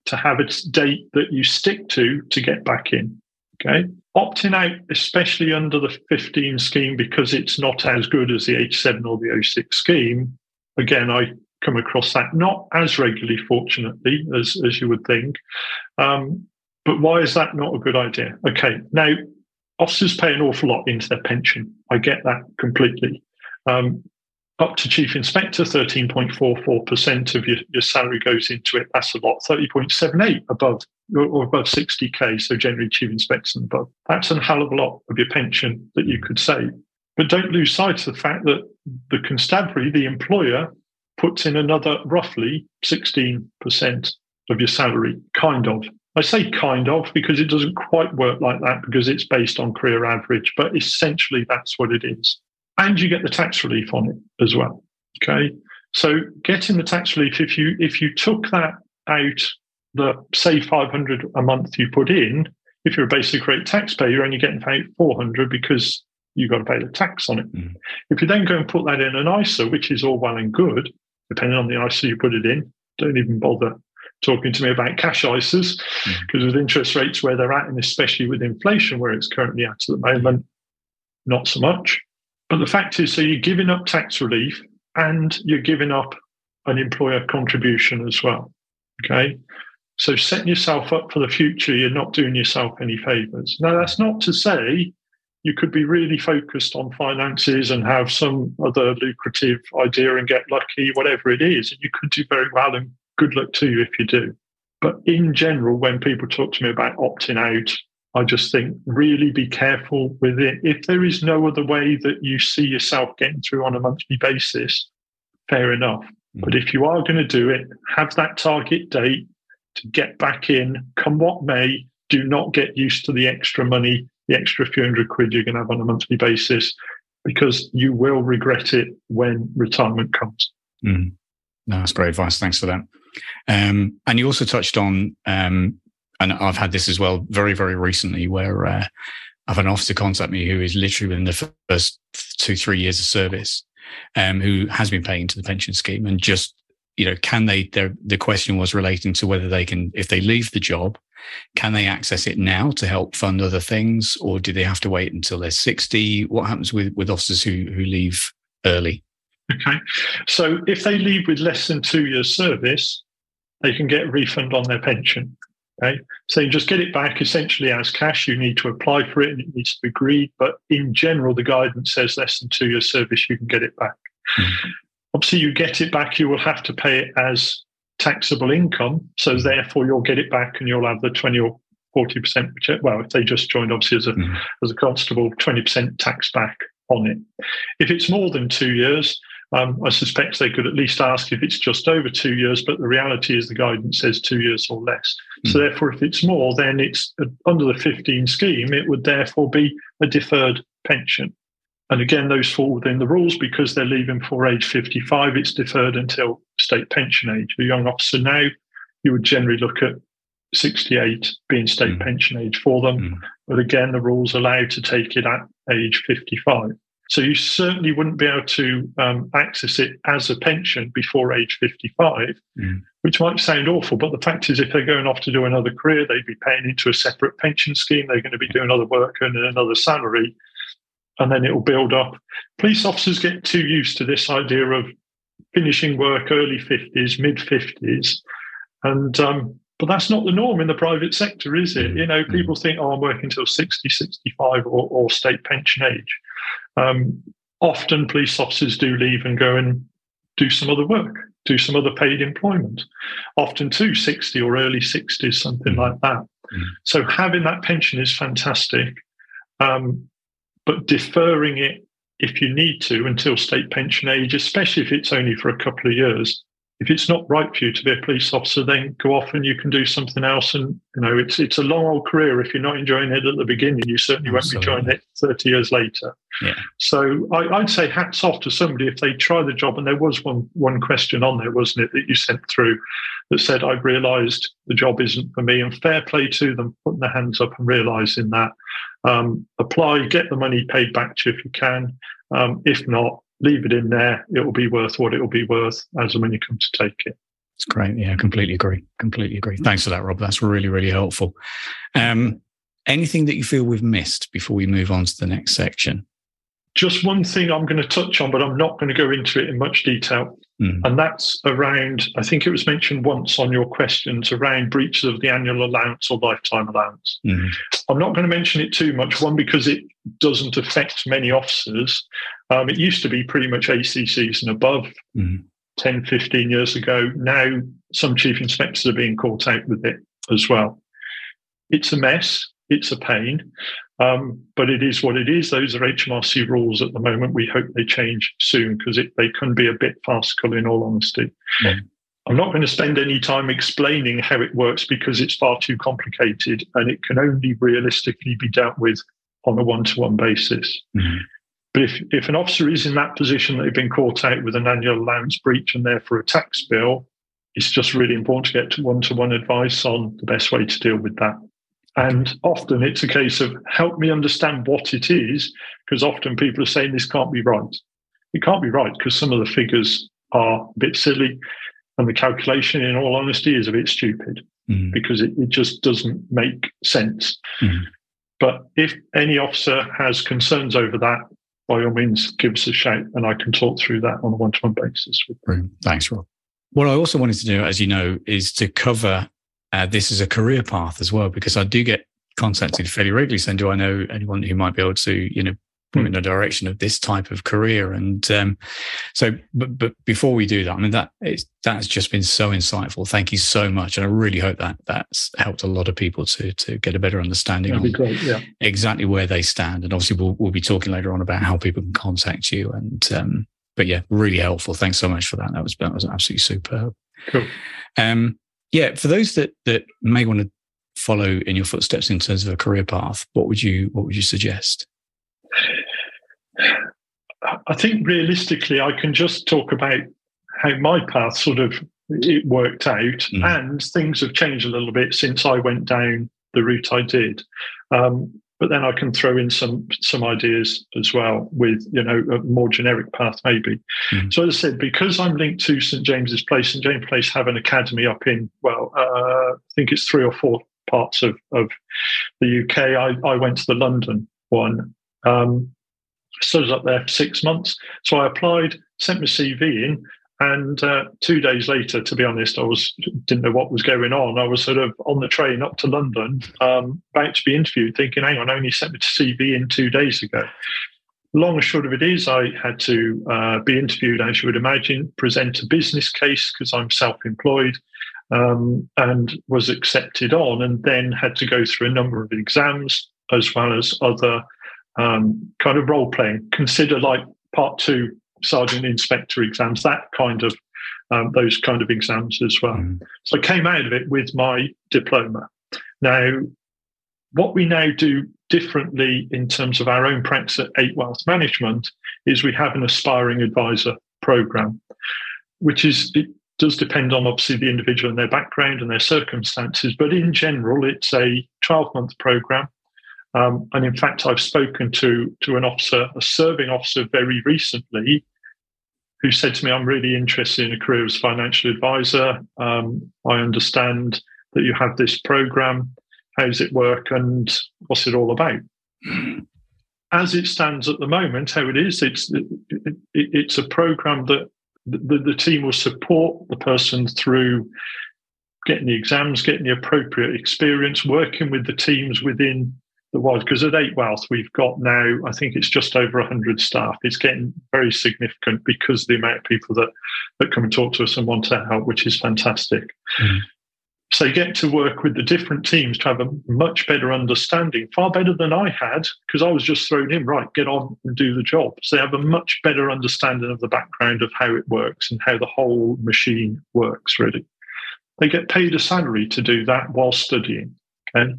to have a date that you stick to to get back in. Okay. Opting out, especially under the 15 scheme, because it's not as good as the 87 or the 06 scheme. Again, I come across that not as regularly, fortunately, as, as you would think. Um, but why is that not a good idea? Okay. Now, officers pay an awful lot into their pension. I get that completely. Um, up to chief inspector, 13.44% of your, your salary goes into it. That's a lot. 30.78 above or above 60k, so generally chief inspector and above. That's a hell of a lot of your pension that you could save. But don't lose sight of the fact that the constabulary, the employer, puts in another roughly 16% of your salary, kind of. I say kind of because it doesn't quite work like that because it's based on career average, but essentially that's what it is and you get the tax relief on it as well. Okay, so getting the tax relief if you if you took that out, the say five hundred a month you put in, if you're a basic rate taxpayer, you're only getting paid four hundred because you've got to pay the tax on it. Mm. If you then go and put that in an ISA, which is all well and good, depending on the ISA you put it in, don't even bother talking to me about cash ISAs because mm. with interest rates where they're at, and especially with inflation where it's currently at at the moment, not so much. But the fact is, so you're giving up tax relief and you're giving up an employer contribution as well. Okay. So setting yourself up for the future, you're not doing yourself any favors. Now, that's not to say you could be really focused on finances and have some other lucrative idea and get lucky, whatever it is. And you could do very well and good luck to you if you do. But in general, when people talk to me about opting out I just think really be careful with it. If there is no other way that you see yourself getting through on a monthly basis, fair enough. Mm-hmm. But if you are going to do it, have that target date to get back in, come what may. Do not get used to the extra money, the extra few hundred quid you're going to have on a monthly basis, because you will regret it when retirement comes. Mm. No, that's great advice. Thanks for that. Um, and you also touched on um, and I've had this as well very, very recently where uh, I've had an officer contact me who is literally within the first two, three years of service, um, who has been paying into the pension scheme and just, you know, can they, the question was relating to whether they can, if they leave the job, can they access it now to help fund other things or do they have to wait until they're 60? What happens with, with officers who, who leave early? Okay. So if they leave with less than two years' service, they can get a refund on their pension. Okay. So you just get it back essentially as cash. You need to apply for it and it needs to be agreed. But in general, the guidance says less than two years' service, you can get it back. Mm-hmm. Obviously, you get it back, you will have to pay it as taxable income. So mm-hmm. therefore, you'll get it back and you'll have the 20 or 40%, which, well, if they just joined, obviously, as a, mm-hmm. as a constable, 20% tax back on it. If it's more than two years, um, I suspect they could at least ask if it's just over two years, but the reality is the guidance says two years or less. Mm. So, therefore, if it's more, then it's uh, under the 15 scheme, it would therefore be a deferred pension. And again, those fall within the rules because they're leaving for age 55. It's deferred until state pension age. A young officer now, you would generally look at 68 being state mm. pension age for them. Mm. But again, the rules allow to take it at age 55. So you certainly wouldn't be able to um, access it as a pension before age 55, mm. which might sound awful. But the fact is, if they're going off to do another career, they'd be paying into a separate pension scheme. They're going to be doing other work, and another salary, and then it will build up. Police officers get too used to this idea of finishing work early 50s, mid 50s. And um, but that's not the norm in the private sector, is it? Mm. You know, people think, oh, I'm working until 60, 65 or, or state pension age. Um, often police officers do leave and go and do some other work, do some other paid employment, often to 60 or early 60s, something like that. Mm. So having that pension is fantastic. Um, but deferring it if you need to until state pension age, especially if it's only for a couple of years, if it's not right for you to be a police officer, then go off and you can do something else. And you know, it's it's a long old career. If you're not enjoying it at the beginning, you certainly Absolutely. won't be enjoying it 30 years later. Yeah. So I, would say hats off to somebody if they try the job. And there was one one question on there, wasn't it, that you sent through that said, I've realised the job isn't for me. And fair play to them, putting their hands up and realising that. Um, apply, get the money paid back to you if you can. Um, if not, leave it in there. It will be worth what it will be worth as and when you come to take it. It's great. Yeah, completely agree. Completely agree. Thanks for that, Rob. That's really, really helpful. Um, anything that you feel we've missed before we move on to the next section? Just one thing I'm going to touch on, but I'm not going to go into it in much detail. Mm. And that's around, I think it was mentioned once on your questions around breaches of the annual allowance or lifetime allowance. Mm. I'm not going to mention it too much, one, because it doesn't affect many officers. Um, it used to be pretty much ACCs and above mm. 10, 15 years ago. Now, some chief inspectors are being caught out with it as well. It's a mess, it's a pain. Um, but it is what it is. Those are HMRC rules at the moment. We hope they change soon because they can be a bit farcical, in all honesty. I'm not going to spend any time explaining how it works because it's far too complicated and it can only realistically be dealt with on a one to one basis. Mm. But if, if an officer is in that position that they've been caught out with an annual allowance breach and therefore a tax bill, it's just really important to get to one to one advice on the best way to deal with that. And often it's a case of help me understand what it is, because often people are saying this can't be right. It can't be right because some of the figures are a bit silly and the calculation, in all honesty, is a bit stupid mm. because it, it, just doesn't make sense. Mm. But if any officer has concerns over that, by all means, give us a shout and I can talk through that on a one to one basis. Thanks, Rob. What I also wanted to do, as you know, is to cover uh, this is a career path as well, because I do get contacted fairly regularly saying, "Do I know anyone who might be able to, you know, point in the direction of this type of career?" And um, so, but but before we do that, I mean that is that has just been so insightful. Thank you so much, and I really hope that that's helped a lot of people to to get a better understanding That'd on great, yeah. exactly where they stand. And obviously, we'll we'll be talking later on about how people can contact you. And um, but yeah, really helpful. Thanks so much for that. That was that was absolutely superb. Cool. Um, yeah, for those that that may want to follow in your footsteps in terms of a career path, what would you what would you suggest? I think realistically, I can just talk about how my path sort of it worked out, mm. and things have changed a little bit since I went down the route I did. Um, but then I can throw in some some ideas as well with you know a more generic path maybe. Mm-hmm. So as I said, because I'm linked to St James's Place, St James Place have an academy up in well, uh, I think it's three or four parts of of the UK. I, I went to the London one. Um, So I was up there for six months. So I applied, sent my CV in, and uh, two days later, to be honest, I was didn't know what was going on. I was sort of on the train up to London, um, about to be interviewed, thinking, "Hang on, I only sent my CV in two days ago." Long and short of it is, I had to uh, be interviewed, as you would imagine, present a business case because I'm self-employed, um, and was accepted on, and then had to go through a number of exams as well as other um, kind of role playing. Consider like part two sergeant inspector exams, that kind of um, those kind of exams as well. Mm. So I came out of it with my diploma. Now, what we now do differently in terms of our own practice at Eight Wealth Management is we have an aspiring advisor program, which is it does depend on obviously the individual and their background and their circumstances, but in general, it's a 12 month program um, and in fact, I've spoken to to an officer, a serving officer, very recently, who said to me, "I'm really interested in a career as financial advisor. Um, I understand that you have this program. How does it work, and what's it all about?" As it stands at the moment, how it is, it's it, it, it's a program that the, the team will support the person through getting the exams, getting the appropriate experience, working with the teams within the was because at Eight Wealth we've got now I think it's just over hundred staff. It's getting very significant because the amount of people that that come and talk to us and want to help, which is fantastic. Mm. So you get to work with the different teams to have a much better understanding, far better than I had, because I was just thrown in, right, get on and do the job. So they have a much better understanding of the background of how it works and how the whole machine works, really. They get paid a salary to do that while studying. Okay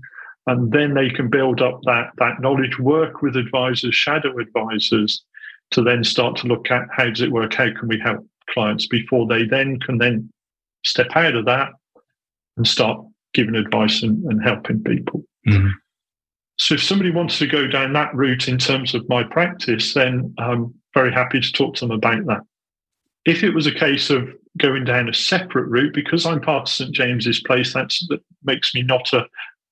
and then they can build up that that knowledge work with advisors shadow advisors to then start to look at how does it work? How can we help clients before they then can then step out of that and start giving advice and, and helping people? Mm-hmm. so if somebody wants to go down that route in terms of my practice then i'm very happy to talk to them about that. If it was a case of going down a separate route because i'm part of st james's place that's that makes me not a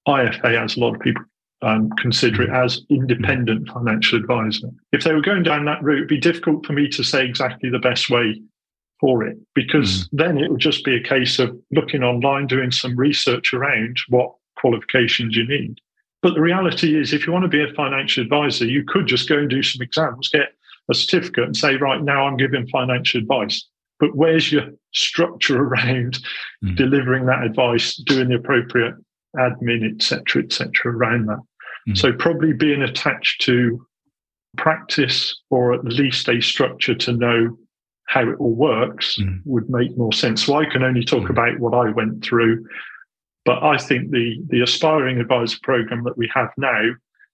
IFA, as a lot of people um, consider it as independent financial advisor. If they were going down that route, it'd be difficult for me to say exactly the best way for it because mm. then it would just be a case of looking online, doing some research around what qualifications you need. But the reality is, if you want to be a financial advisor, you could just go and do some exams, get a certificate, and say, right now I'm giving financial advice. But where's your structure around mm. delivering that advice, doing the appropriate admin, etc., etc., around that. Mm. So probably being attached to practice or at least a structure to know how it all works mm. would make more sense. So I can only talk mm. about what I went through, but I think the the aspiring advisor program that we have now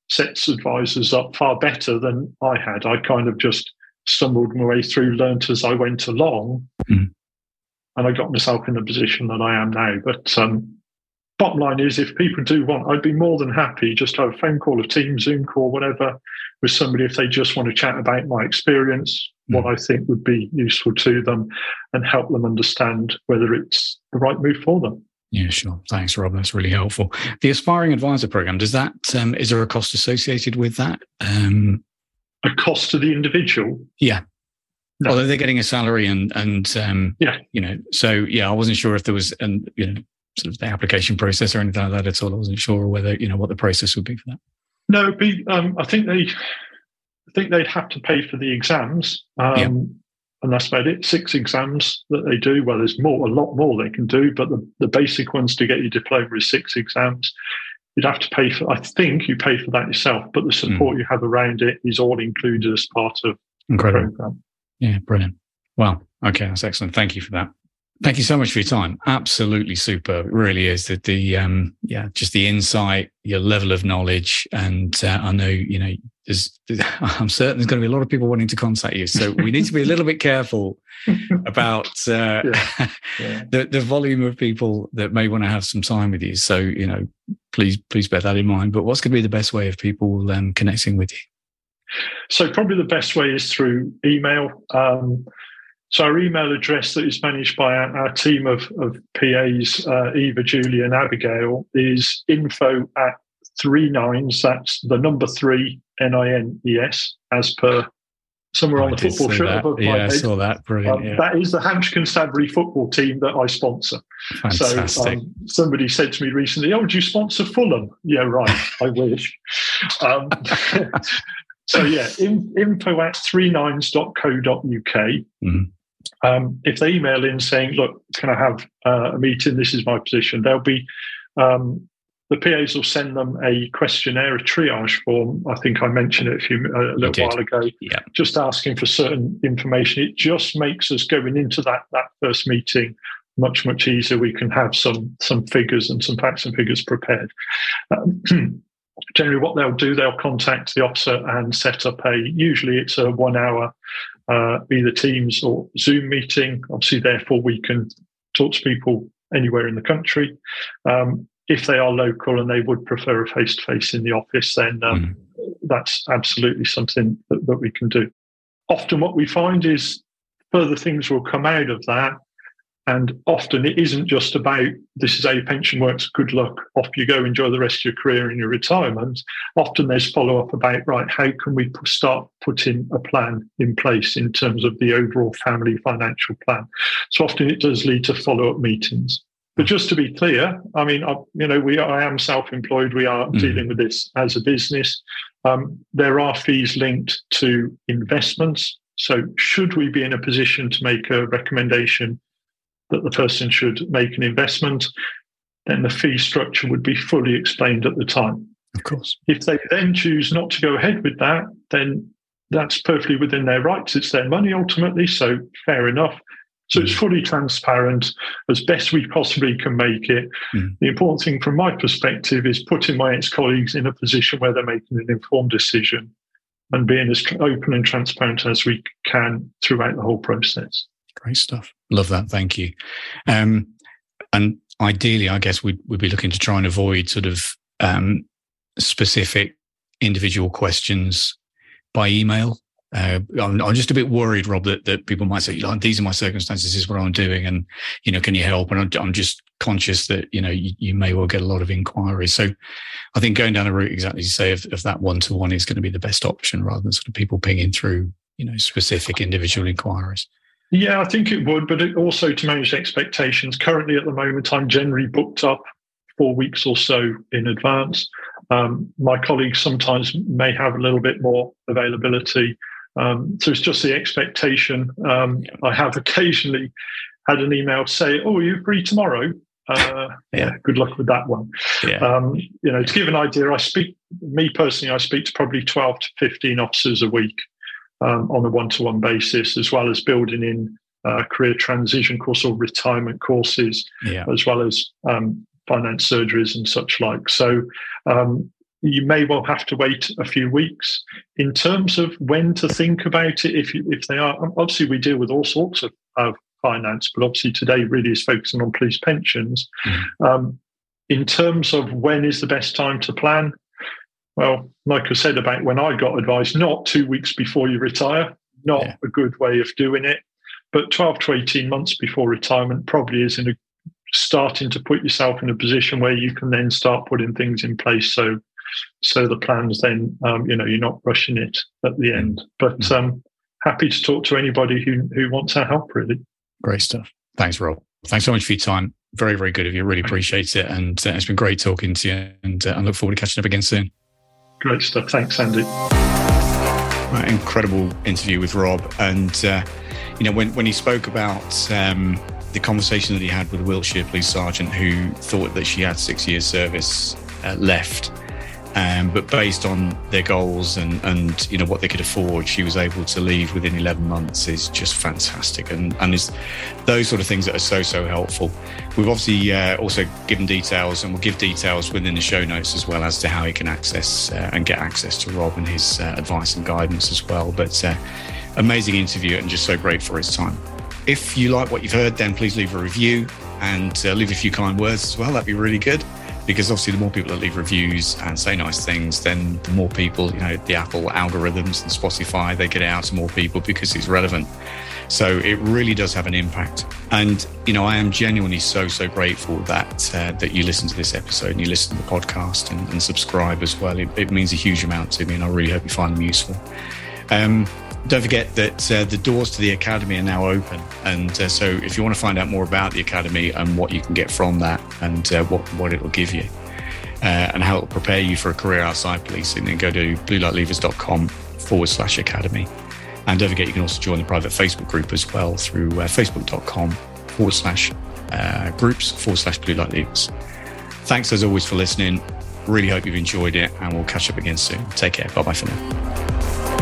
sets advisors up far better than I had. I kind of just stumbled my way through, learnt as I went along, mm. and I got myself in the position that I am now. But um, bottom line is if people do want i'd be more than happy just to have a phone call a team zoom call whatever with somebody if they just want to chat about my experience mm. what i think would be useful to them and help them understand whether it's the right move for them yeah, sure. Thanks, Rob. That's really helpful. The aspiring advisor program does that? Um, is there a cost associated with that? Um, a cost to the individual? Yeah. No. Although they're getting a salary and and um, yeah, you know, so yeah, I wasn't sure if there was and you know sort of the application process or anything like that at all. I wasn't sure whether you know what the process would be for that. No, be, um, I think they, I think they'd have to pay for the exams, um, yeah. and that's about it. Six exams that they do. Well, there's more, a lot more they can do, but the, the basic ones to get your diploma is six exams. You'd have to pay for. I think you pay for that yourself, but the support mm. you have around it is all included as part of Incredible. the program. Yeah, brilliant. Well, okay, that's excellent. Thank you for that. Thank you so much for your time. Absolutely super. It really is that the, um, yeah, just the insight, your level of knowledge. And uh, I know, you know, there's, I'm certain there's going to be a lot of people wanting to contact you. So we need to be a little bit careful about uh, yeah. Yeah. the, the volume of people that may want to have some time with you. So, you know, please, please bear that in mind. But what's going to be the best way of people um, connecting with you? So probably the best way is through email. Um, so our email address that is managed by our, our team of, of PAs, uh, Eva, Julie and Abigail, is info at three nines. That's the number three N I N E S, as per somewhere on the football shirt that. above yeah, my head. I saw that. Brilliant. Um, yeah. That is the Hampshire Constabulary football team that I sponsor. Fantastic. So um, somebody said to me recently, "Oh, do you sponsor Fulham?" Yeah, right. I wish. Um, so yeah, in, info at three nines.co.uk. Mhm. Um, if they email in saying, "Look, can I have uh, a meeting? This is my position," they'll be um, the PAs will send them a questionnaire, a triage form. I think I mentioned it a few a little while ago. Yeah. Just asking for certain information. It just makes us going into that that first meeting much much easier. We can have some some figures and some facts and figures prepared. Um, generally, what they'll do, they'll contact the officer and set up a. Usually, it's a one hour. Uh, either Teams or Zoom meeting. Obviously, therefore, we can talk to people anywhere in the country. Um, if they are local and they would prefer a face to face in the office, then um, that's absolutely something that, that we can do. Often, what we find is further things will come out of that. And often it isn't just about this is how your pension works, good luck, off you go, enjoy the rest of your career in your retirement. Often there's follow up about, right, how can we start putting a plan in place in terms of the overall family financial plan? So often it does lead to follow up meetings. But just to be clear, I mean, I, you know, we I am self-employed. We are Mhm. dealing with this as a business. Um, there are fees linked to investments. So, should we be in a position to make a recommendation that the person should make an investment, then the fee structure would be fully explained at the time. Of course. If they then choose not to go ahead with that, then that's perfectly within their rights. It's their money ultimately, so fair enough. So it's fully transparent as best we possibly can make it. Mm. The important thing from my perspective is putting my ex colleagues in a position where they're making an informed decision and being as open and transparent as we can throughout the whole process. Great stuff. Love that. Thank you. Um, and ideally, I guess we'd, we'd be looking to try and avoid sort of um, specific individual questions by email. Uh, I'm, I'm just a bit worried, Rob, that, that people might say, "Like, these are my circumstances, this is what I'm doing. And, you know, can you help? And I'm, I'm just conscious that, you know, you, you may well get a lot of inquiries. So I think going down the route, exactly as you say, of, of that one to one is going to be the best option rather than sort of people pinging through, you know, specific individual inquiries. Yeah, I think it would, but it also to manage expectations. Currently, at the moment, I'm generally booked up four weeks or so in advance. Um, my colleagues sometimes may have a little bit more availability. Um, so it's just the expectation. Um, I have occasionally had an email say, "Oh, are you free tomorrow?" Uh, yeah, good luck with that one. Yeah. Um, you know, to give an idea, I speak, me personally, I speak to probably 12 to 15 officers a week um, on a one to one basis, as well as building in uh, career transition course or retirement courses, yeah. as well as um, finance surgeries and such like. So um, you may well have to wait a few weeks. In terms of when to think about it, if, you, if they are, obviously we deal with all sorts of, of finance, but obviously today really is focusing on police pensions. Mm-hmm. Um, in terms of when is the best time to plan, well, like I said about when I got advice, not two weeks before you retire, not Yeah. a good way of doing it, but 12 to 18 months before retirement probably is in a starting to put yourself in a position where you can then start putting things in place. So, so the plans then, um, you know, you're not rushing it at the end. But um, happy to talk to anybody who who wants our help. Really, Great stuff. Thanks, Rob. Thanks so much for your time. Very, very good of you. Really appreciate it. And uh, it's been great talking to you. And uh, I look forward to catching up again soon. Great stuff. Thanks, Andy. Right, incredible interview with Rob. And, uh, you know, when, when he spoke about um, the conversation that he had with a Wiltshire police sergeant who thought that she had six years service uh, left, um, but based on their goals and, and, you know, what they could afford, she was able to leave within 11 months is just fantastic. And, and is those sort of things that are so, so helpful. We've obviously uh, also given details and we'll give details within the show notes as well as to how he can access uh, and get access to Rob and his uh, advice and guidance as well. But uh, amazing interview and just so great for his time. If you like what you've heard, then please leave a review and uh, leave a few kind words as well. That'd be really good. Because obviously the more people that leave reviews and say nice things, then the more people, you know, the Apple algorithms and Spotify, they get out to more people because it's relevant. So it really does have an impact. And, you know, I am genuinely so, so grateful that uh, that you listen to this episode and you listen to the podcast and, and subscribe as well. It, it, means a huge amount to me and I really hope you find them useful. Um, don't forget that uh, the doors to the Academy are now open. And uh, so if you want to find out more about the Academy and what you can get from that and uh, what, what it will give you uh, and how it will prepare you for a career outside policing, then go to bluelightleavers.com forward slash academy. And don't forget, you can also join the private Facebook group as well through uh, facebook.com forward slash groups forward slash blue light leavers. Thanks as always for listening. Really hope you've enjoyed it and we'll catch up again soon. Take care. Bye bye for now.